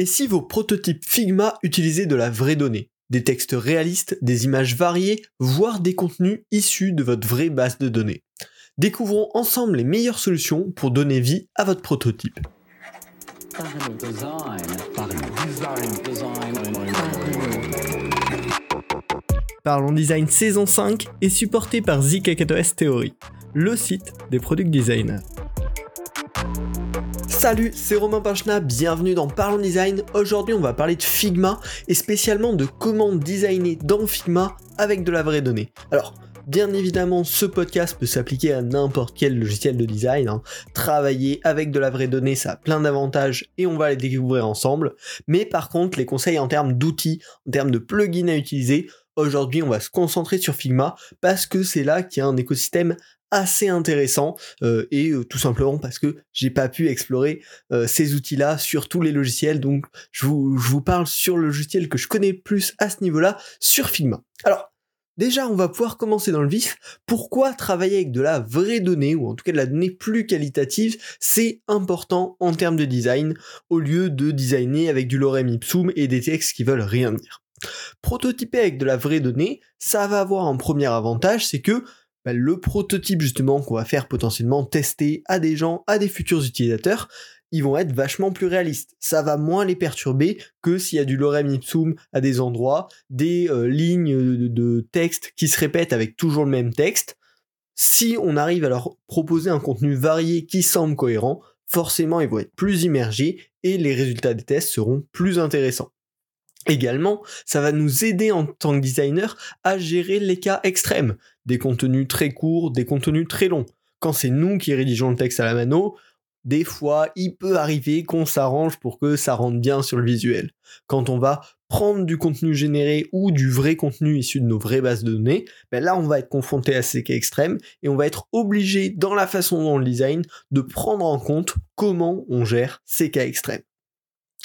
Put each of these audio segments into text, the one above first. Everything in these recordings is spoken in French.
Et si vos prototypes Figma utilisaient de la vraie donnée Des textes réalistes, des images variées, voire des contenus issus de votre vraie base de données. Découvrons ensemble les meilleures solutions pour donner vie à votre prototype. Parlons Design saison 5 est supporté par ZKKOS Theory, le site des product designers. Salut, c'est Romain Pachna, bienvenue dans Parlons Design. Aujourd'hui, on va parler de Figma et spécialement de comment designer dans Figma avec de la vraie donnée. Alors, Bien évidemment, ce podcast peut s'appliquer à n'importe quel logiciel de design. Hein. Travailler avec de la vraie donnée, ça a plein d'avantages et on va les découvrir ensemble. Mais par contre, les conseils en termes d'outils, en termes de plugins à utiliser, aujourd'hui on va se concentrer sur Figma parce que c'est là qu'il y a un écosystème assez intéressant euh, et euh, tout simplement parce que j'ai pas pu explorer euh, ces outils-là sur tous les logiciels donc je vous, je vous parle sur le logiciel que je connais plus à ce niveau-là sur Figma. Alors Déjà, on va pouvoir commencer dans le vif. Pourquoi travailler avec de la vraie donnée, ou en tout cas de la donnée plus qualitative, c'est important en termes de design, au lieu de designer avec du lorem ipsum et des textes qui veulent rien dire? Prototyper avec de la vraie donnée, ça va avoir un premier avantage, c'est que le prototype justement qu'on va faire potentiellement tester à des gens, à des futurs utilisateurs, ils vont être vachement plus réalistes. Ça va moins les perturber que s'il y a du lorem ipsum à des endroits, des euh, lignes de, texte qui se répètent avec toujours le même texte. Si on arrive à leur proposer un contenu varié qui semble cohérent, forcément ils vont être plus immergés et les résultats des tests seront plus intéressants. Également, ça va nous aider en tant que designer à gérer les cas extrêmes, des contenus très courts, des contenus très longs. Quand c'est nous qui rédigeons le texte à la mano, des fois, il peut arriver qu'on s'arrange pour que ça rentre bien sur le visuel. Quand on va prendre du contenu généré ou du vrai contenu issu de nos vraies bases de données, ben là, on va être confronté à ces cas extrêmes et on va être obligé, dans la façon dont on le design, de prendre en compte comment on gère ces cas extrêmes.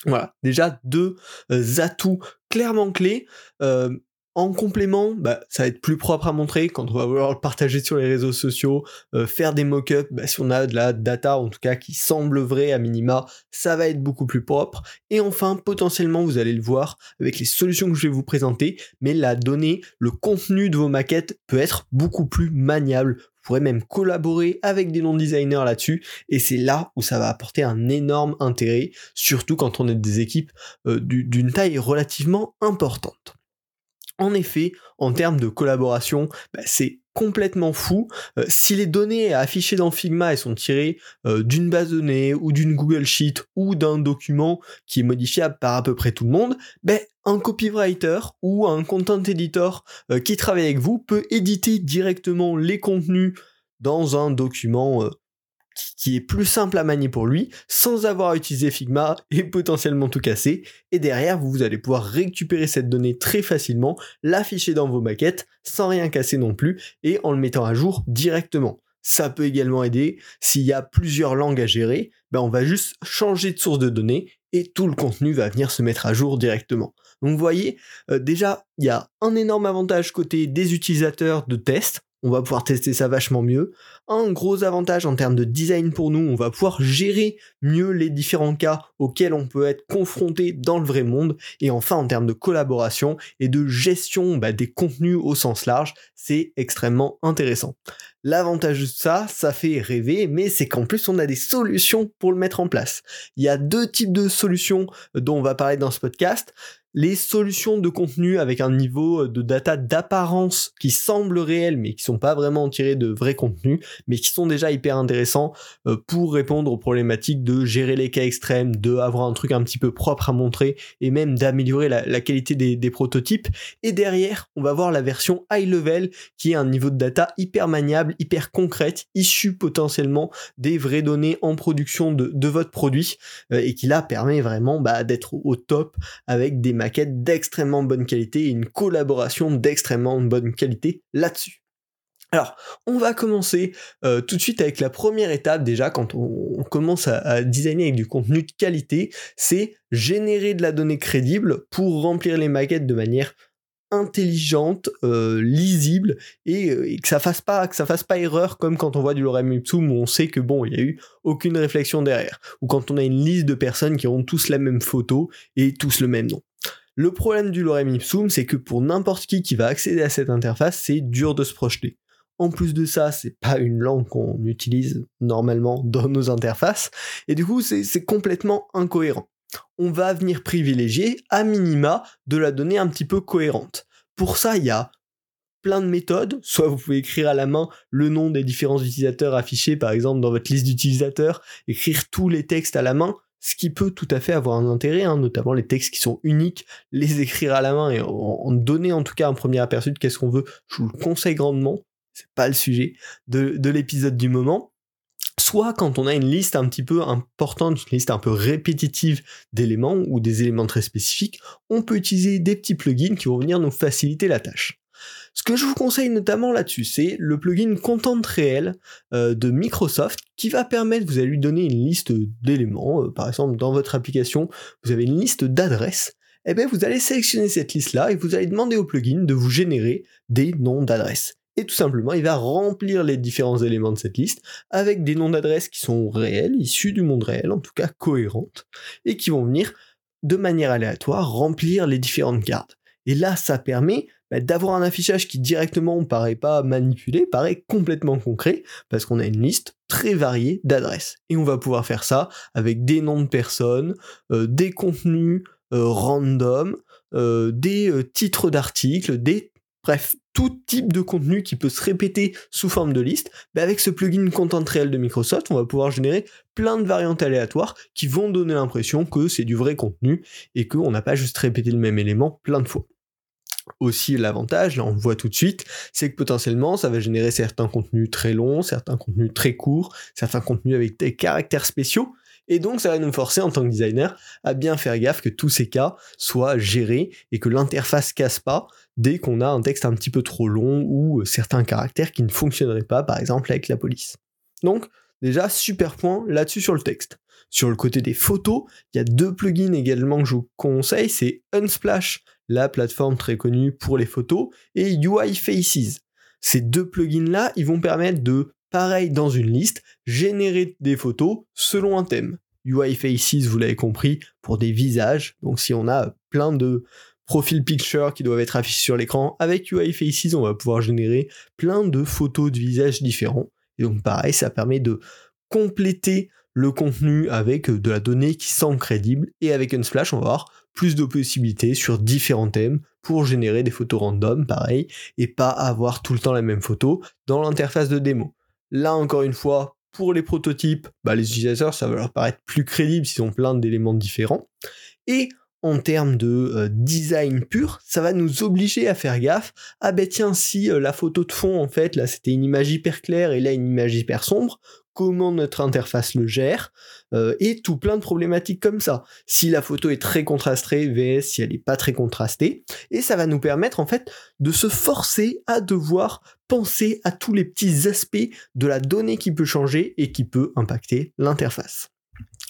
Voilà, déjà deux euh, atouts clairement clés. Euh, en complément, bah, ça va être plus propre à montrer quand on va vouloir le partager sur les réseaux sociaux, euh, faire des mock-ups, bah, si on a de la data en tout cas qui semble vraie à minima, ça va être beaucoup plus propre. Et enfin, potentiellement, vous allez le voir avec les solutions que je vais vous présenter, mais la donnée, le contenu de vos maquettes peut être beaucoup plus maniable. Pourrez même collaborer avec des non-designers là-dessus, et c'est là où ça va apporter un énorme intérêt, surtout quand on est des équipes euh, d'une taille relativement importante. En effet, en termes de collaboration, bah, c'est complètement fou. Euh, si les données affichées dans Figma elles sont tirées euh, d'une base de données ou d'une Google Sheet ou d'un document qui est modifiable par à peu près tout le monde, ben, un copywriter ou un content editor euh, qui travaille avec vous peut éditer directement les contenus dans un document qui est plus simple à manier pour lui, sans avoir à utiliser Figma et potentiellement tout casser. Et derrière, vous allez pouvoir récupérer cette donnée très facilement, l'afficher dans vos maquettes, sans rien casser non plus, et en le mettant à jour directement. Ça peut également aider s'il y a plusieurs langues à gérer, ben on va juste changer de source de données et tout le contenu va venir se mettre à jour directement. Donc vous voyez, euh, déjà, il y a un énorme avantage côté des utilisateurs de test on va pouvoir tester ça vachement mieux. Un gros avantage en termes de design pour nous, on va pouvoir gérer mieux les différents cas auxquels on peut être confronté dans le vrai monde. Et enfin, en termes de collaboration et de gestion bah, des contenus au sens large, c'est extrêmement intéressant. L'avantage de ça, ça fait rêver, mais c'est qu'en plus on a des solutions pour le mettre en place. Il y a deux types de solutions dont on va parler dans ce podcast les solutions de contenu avec un niveau de data d'apparence qui semble réel mais qui sont pas vraiment tirés de vrais contenus mais qui sont déjà hyper intéressants euh, pour répondre aux problématiques de gérer les cas extrêmes, de avoir un truc un petit peu propre à montrer et même d'améliorer la, qualité des, prototypes. Et derrière, on va voir la version high level qui est un niveau de data hyper maniable, hyper concrète, issue potentiellement des vraies données en production de, votre produit euh, et qui là permet vraiment bah, d'être au top avec des maquette d'extrêmement bonne qualité et une collaboration d'extrêmement bonne qualité là-dessus. Alors, on va commencer euh, tout de suite avec la première étape déjà quand on, commence à, designer avec du contenu de qualité, c'est générer de la donnée crédible pour remplir les maquettes de manière intelligente, euh, lisible euh, et, que ça fasse pas que ça fasse pas erreur comme quand on voit du lorem ipsum où on sait que bon il y a eu aucune réflexion derrière ou quand on a une liste de personnes qui ont tous la même photo et tous le même nom. Le problème du lorem ipsum c'est que pour n'importe qui qui va accéder à cette interface c'est dur de se projeter. En plus de ça, c'est pas une langue qu'on utilise normalement dans nos interfaces, et du coup, c'est complètement incohérent on va venir privilégier à minima de la donnée un petit peu cohérente. Pour ça, il y a plein de méthodes. Soit vous pouvez écrire à la main le nom des différents utilisateurs affichés, par exemple dans votre liste d'utilisateurs, écrire tous les textes à la main, ce qui peut tout à fait avoir un intérêt, hein, notamment les textes qui sont uniques, les écrire à la main et en, donner en tout cas un premier aperçu de qu'est-ce qu'on veut. Je vous le conseille grandement. C'est pas le sujet de l'épisode du moment soit quand on a une liste un petit peu importante, une liste un peu répétitive d'éléments ou des éléments très spécifiques, on peut utiliser des petits plugins qui vont venir nous faciliter la tâche. Ce que je vous conseille notamment là-dessus, c'est le plugin Content Réel euh, de Microsoft qui va permettre, vous allez lui donner une liste d'éléments, euh, par exemple dans votre application, vous avez une liste d'adresses, et eh bien vous allez sélectionner cette liste-là et vous allez demander au plugin de vous générer des noms d'adresses et tout simplement il va remplir les différents éléments de cette liste avec des noms d'adresses qui sont réels, issus du monde réel, en tout cas cohérentes, et qui vont venir de manière aléatoire remplir les différentes cartes. Et là, ça permet bah, d'avoir un affichage qui directement ne paraît pas manipulé, paraît complètement concret, parce qu'on a une liste très variée d'adresses. Et on va pouvoir faire ça avec des noms de personnes, euh, des contenus euh, random, euh, des titres d'articles, des Bref, tout type de contenu qui peut se répéter sous forme de liste, bah, avec ce plugin Content Réel de Microsoft, on va pouvoir générer plein de variantes aléatoires qui vont donner l'impression que c'est du vrai contenu et qu'on n'a pas juste répété le même élément plein de fois. Aussi, l'avantage, là on le voit tout de suite, c'est que potentiellement ça va générer certains contenus très longs, certains contenus très courts, certains contenus avec des caractères spéciaux, et donc, ça va nous forcer en tant que designer à bien faire gaffe que tous ces cas soient gérés et que l'interface casse pas dès qu'on a un texte un petit peu trop long ou certains caractères qui ne fonctionneraient pas, par exemple avec la police. Donc, déjà, super point là-dessus sur le texte. Sur le côté des photos, il y a deux plugins également que je vous conseille, c'est Unsplash, la plateforme très connue pour les photos, et UI Faces. Ces deux plugins-là, ils vont permettre de pareil dans une liste, générer des photos selon un thème. UI Faces, vous l'avez compris, pour des visages. Donc si on a plein de profils picture qui doivent être affichés sur l'écran, avec UI Faces, on va pouvoir générer plein de photos de visages différents. Et donc pareil, ça permet de compléter le contenu avec de la donnée qui semble crédible. Et avec Unsplash, on va avoir plus de possibilités sur différents thèmes pour générer des photos random, pareil, et pas avoir tout le temps la même photo dans l'interface de démo. Là, encore une fois, pour les prototypes, bah, les utilisateurs, ça va leur paraître plus crédible s'ils ont plein d'éléments différents. Et en termes de euh, design pur, ça va nous obliger à faire gaffe. Ah ben tiens, si euh, la photo de fond, en fait, là c'était une image hyper claire et là une image hyper sombre, comment notre interface le gère, euh, et tout plein de problématiques comme ça. Si la photo est très contrastée, VS, si elle n'est pas très contrastée, et ça va nous permettre en fait de se forcer à devoir penser à tous les petits aspects de la donnée qui peut changer et qui peut impacter l'interface.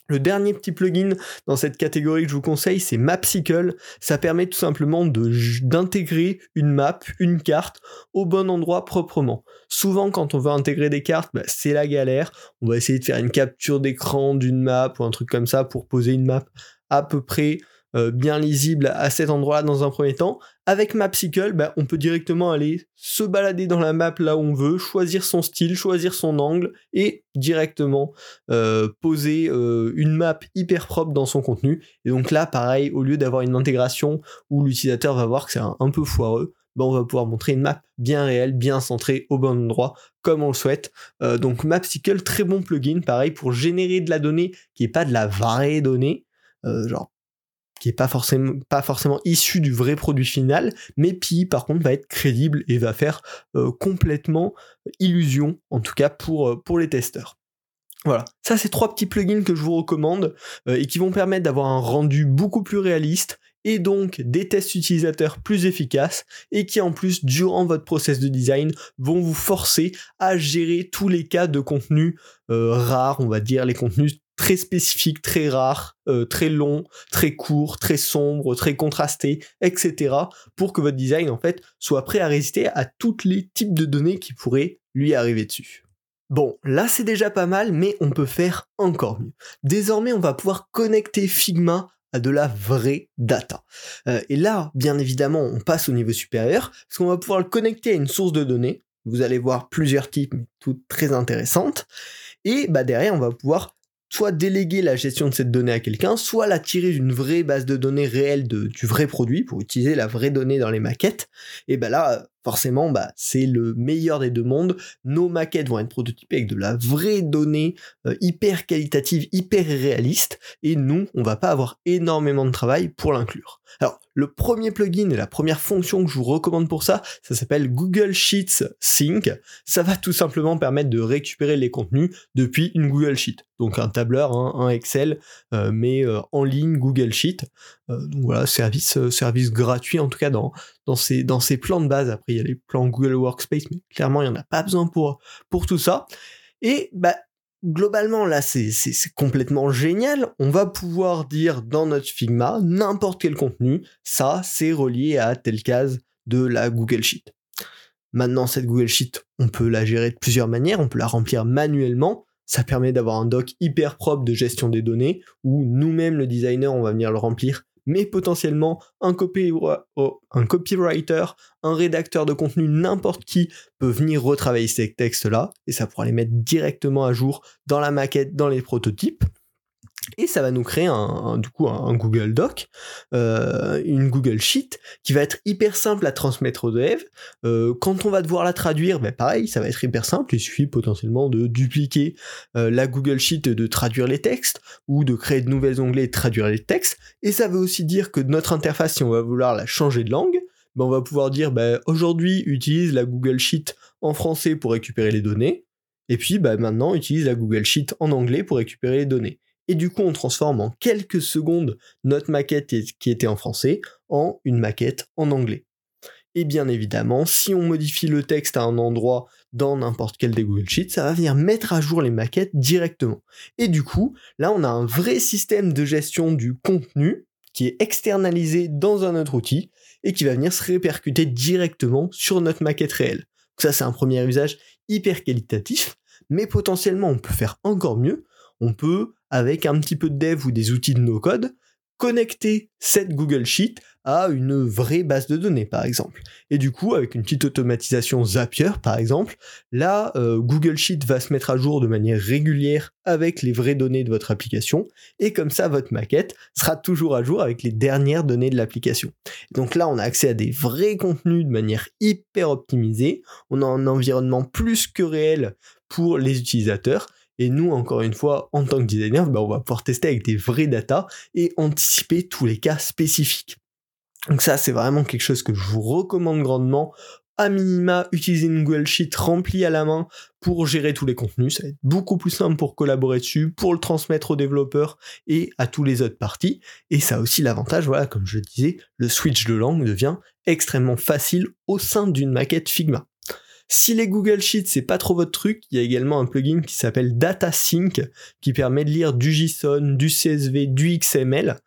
Le dernier petit plugin dans cette catégorie que je vous conseille, c'est Mapsicle. Ça permet tout simplement d'intégrer une map, une carte au bon endroit proprement. Souvent, quand on veut intégrer des cartes, bah, c'est la galère. On va essayer de faire une capture d'écran d'une map ou un truc comme ça pour poser une map à peu près euh, bien lisible à cet endroit-là dans un premier temps. Avec Mapsicle, bah, on peut directement aller se balader dans la map là où on veut, choisir son style, choisir son angle et directement euh, poser euh, une map hyper propre dans son contenu. Et donc là, pareil, au lieu d'avoir une intégration où l'utilisateur va voir que c'est un, peu foireux, bah, on va pouvoir montrer une map bien réelle, bien centrée au bon endroit, comme on le souhaite. donc Mapsicle, très bon plugin, pareil, pour générer de la donnée qui n'est pas de la vraie donnée. genre qui est pas forcément, pas forcément issu du vrai produit final, mais Pi par contre va être crédible et va faire euh, complètement illusion, en tout cas pour, euh, pour les testeurs. Voilà, ça c'est trois petits plugins que je vous recommande euh, et qui vont permettre d'avoir un rendu beaucoup plus réaliste et donc des tests utilisateurs plus efficaces et qui en plus durant votre process de design vont vous forcer à gérer tous les cas de contenu rares, on va dire les contenus très spécifiques, très rares, euh, très longs, très courts, très sombres, très contrastés, etc. pour que votre design en fait soit prêt à résister à tous les types de données qui pourraient lui arriver dessus. Bon, là c'est déjà pas mal, mais on peut faire encore mieux. Désormais, on va pouvoir connecter Figma à de la vraie data. Euh, et là, bien évidemment, on passe au niveau supérieur, parce qu'on va pouvoir le connecter à une source de données. Vous allez voir plusieurs types, mais toutes très intéressantes. Et bah, derrière, on va pouvoir soit déléguer la gestion de cette donnée à quelqu'un, soit la tirer d'une vraie base de données réelle de, du vrai produit pour utiliser la vraie donnée dans les maquettes. Et bah là, forcément, bah, c'est le meilleur des deux mondes. Nos maquettes vont être prototypées avec de la vraie donnée euh, hyper qualitative, hyper réaliste, et nous, on va pas avoir énormément de travail pour l'inclure. Alors, le premier plugin et la première fonction que je vous recommande pour ça, ça s'appelle Google Sheets Sync. Ça va tout simplement permettre de récupérer les contenus depuis une Google Sheet. Donc un tableur, hein, un Excel, euh, mais euh, en ligne Google Sheet. donc voilà, service, service gratuit en tout cas dans, dans ces, dans plans de base. Après, il y a les plans Google Workspace, mais clairement, il n'y en a pas besoin pour, pour tout ça. Et bah, globalement, là, c'est complètement génial. On va pouvoir dire dans notre Figma n'importe quel contenu, ça, c'est relié à telle case de la Google Sheet. Maintenant, cette Google Sheet, on peut la gérer de plusieurs manières. On peut la remplir manuellement. Ça permet d'avoir un doc hyper propre de gestion des données où nous-mêmes, le designer, on va venir le remplir mais potentiellement un, oh, un copywriter, un rédacteur de contenu, n'importe qui peut venir retravailler ces textes-là, et ça pourra les mettre directement à jour dans la maquette, dans les prototypes. Et ça va nous créer un, Google Doc, euh, une Google Sheet qui va être hyper simple à transmettre aux devs. Euh, quand on va devoir la traduire, ben pareil, ça va être hyper simple. Il suffit potentiellement de dupliquer euh, la Google Sheet, de traduire les textes ou de créer de nouvelles onglets et traduire les textes. Et ça veut aussi dire que notre interface, si on va vouloir la changer de langue, ben on va pouvoir dire ben, aujourd'hui utilise la Google Sheet en français pour récupérer les données. Et puis maintenant utilise la Google Sheet en anglais pour récupérer les données et du coup on transforme en quelques secondes notre maquette qui était en français en une maquette en anglais. Et bien évidemment, si on modifie le texte à un endroit dans n'importe quel des Google Sheets, ça va venir mettre à jour les maquettes directement. Et du coup, là on a un vrai système de gestion du contenu qui est externalisé dans un autre outil et qui va venir se répercuter directement sur notre maquette réelle. Ça c'est un premier usage hyper qualitatif, mais potentiellement on peut faire encore mieux. On peut avec un petit peu de dev ou des outils de no-code, connecter cette Google Sheet à une vraie base de données, par exemple. Et du coup, avec une petite automatisation Zapier, par exemple, là, euh, Google Sheet va se mettre à jour de manière régulière avec les vraies données de votre application, et comme ça, votre maquette sera toujours à jour avec les dernières données de l'application. Donc là, on a accès à des vrais contenus de manière hyper optimisée, on a un environnement plus que réel pour les utilisateurs, et nous, encore une fois, en tant que designer, bah, on va pouvoir tester avec des vrais data et anticiper tous les cas spécifiques. Donc ça, c'est vraiment quelque chose que je vous recommande grandement. À minima, utiliser une Google Sheet remplie à la main pour gérer tous les contenus. Ça va être beaucoup plus simple pour collaborer dessus, pour le transmettre aux développeurs et à tous les autres parties. Et ça a aussi l'avantage, voilà, comme je le disais, le switch de langue devient extrêmement facile au sein d'une maquette Figma. Si les Google Sheets c'est pas trop votre truc, il y a également un plugin qui s'appelle DataSync qui permet de lire du JSON, du CSV, du XML,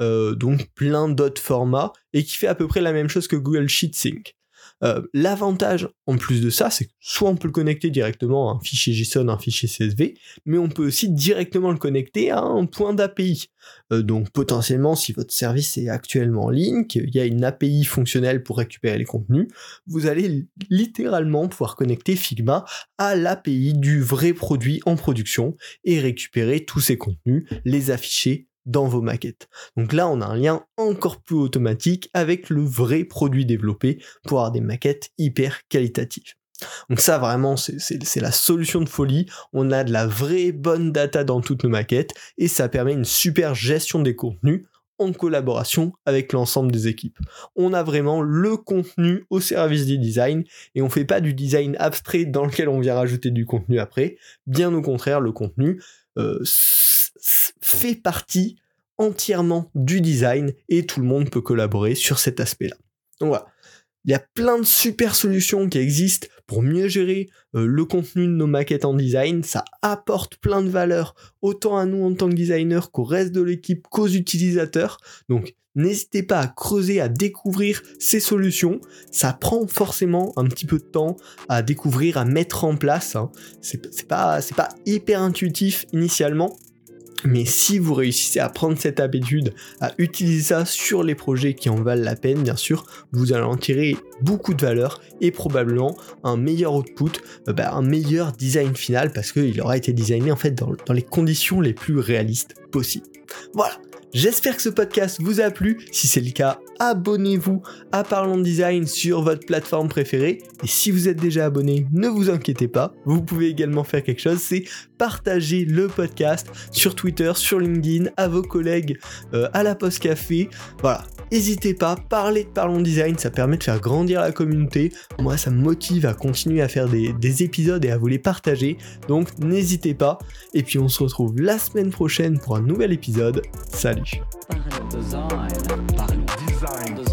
euh, donc plein d'autres formats et qui fait à peu près la même chose que Google Sheet Sync. Euh, l'avantage en plus de ça, c'est que soit on peut le connecter directement à un fichier JSON, un fichier CSV, mais on peut aussi directement le connecter à un point d'API. Euh, donc potentiellement, si votre service est actuellement en ligne, qu'il y a une API fonctionnelle pour récupérer les contenus, vous allez littéralement pouvoir connecter Figma à l'API du vrai produit en production et récupérer tous ces contenus, les afficher dans vos maquettes. Donc là, on a un lien encore plus automatique avec le vrai produit développé pour avoir des maquettes hyper qualitatives. Donc ça vraiment c'est la solution de folie, on a de la vraie bonne data dans toutes nos maquettes et ça permet une super gestion des contenus en collaboration avec l'ensemble des équipes. On a vraiment le contenu au service du design et on fait pas du design abstrait dans lequel on vient rajouter du contenu après, bien au contraire le contenu euh, fait partie entièrement du design et tout le monde peut collaborer sur cet aspect-là. Donc voilà. Il y a plein de super solutions qui existent pour mieux gérer euh, le contenu de nos maquettes en design. Ça apporte plein de valeur autant à nous en tant que designers qu'au reste de l'équipe, qu'aux utilisateurs. Donc n'hésitez pas à creuser, à découvrir ces solutions. Ça prend forcément un petit peu de temps à découvrir, à mettre en place. Hein. C'est pas, pas hyper intuitif initialement. Mais si vous réussissez à prendre cette habitude, à utiliser ça sur les projets qui en valent la peine, bien sûr, vous allez en tirer beaucoup de valeur et probablement un meilleur output, euh, bah, un meilleur design final parce qu'il aura été designé en fait dans, dans les conditions les plus réalistes possibles. Voilà, J'espère que ce podcast vous a plu. Si c'est le cas, abonnez-vous à Parlons Design sur votre plateforme préférée. Et si vous êtes déjà abonné, ne vous inquiétez pas. Vous pouvez également faire quelque chose, c'est partager le podcast sur Twitter, sur LinkedIn, à vos collègues, euh, à la poste café. Voilà, N'hésitez pas, parlez de Parlons Design, ça permet de faire grandir la communauté. Moi, ça me motive à continuer à faire des, des épisodes et à vous les partager. Donc, n'hésitez pas. Et puis, on se retrouve la semaine prochaine pour un nouvel épisode. Salut. Design.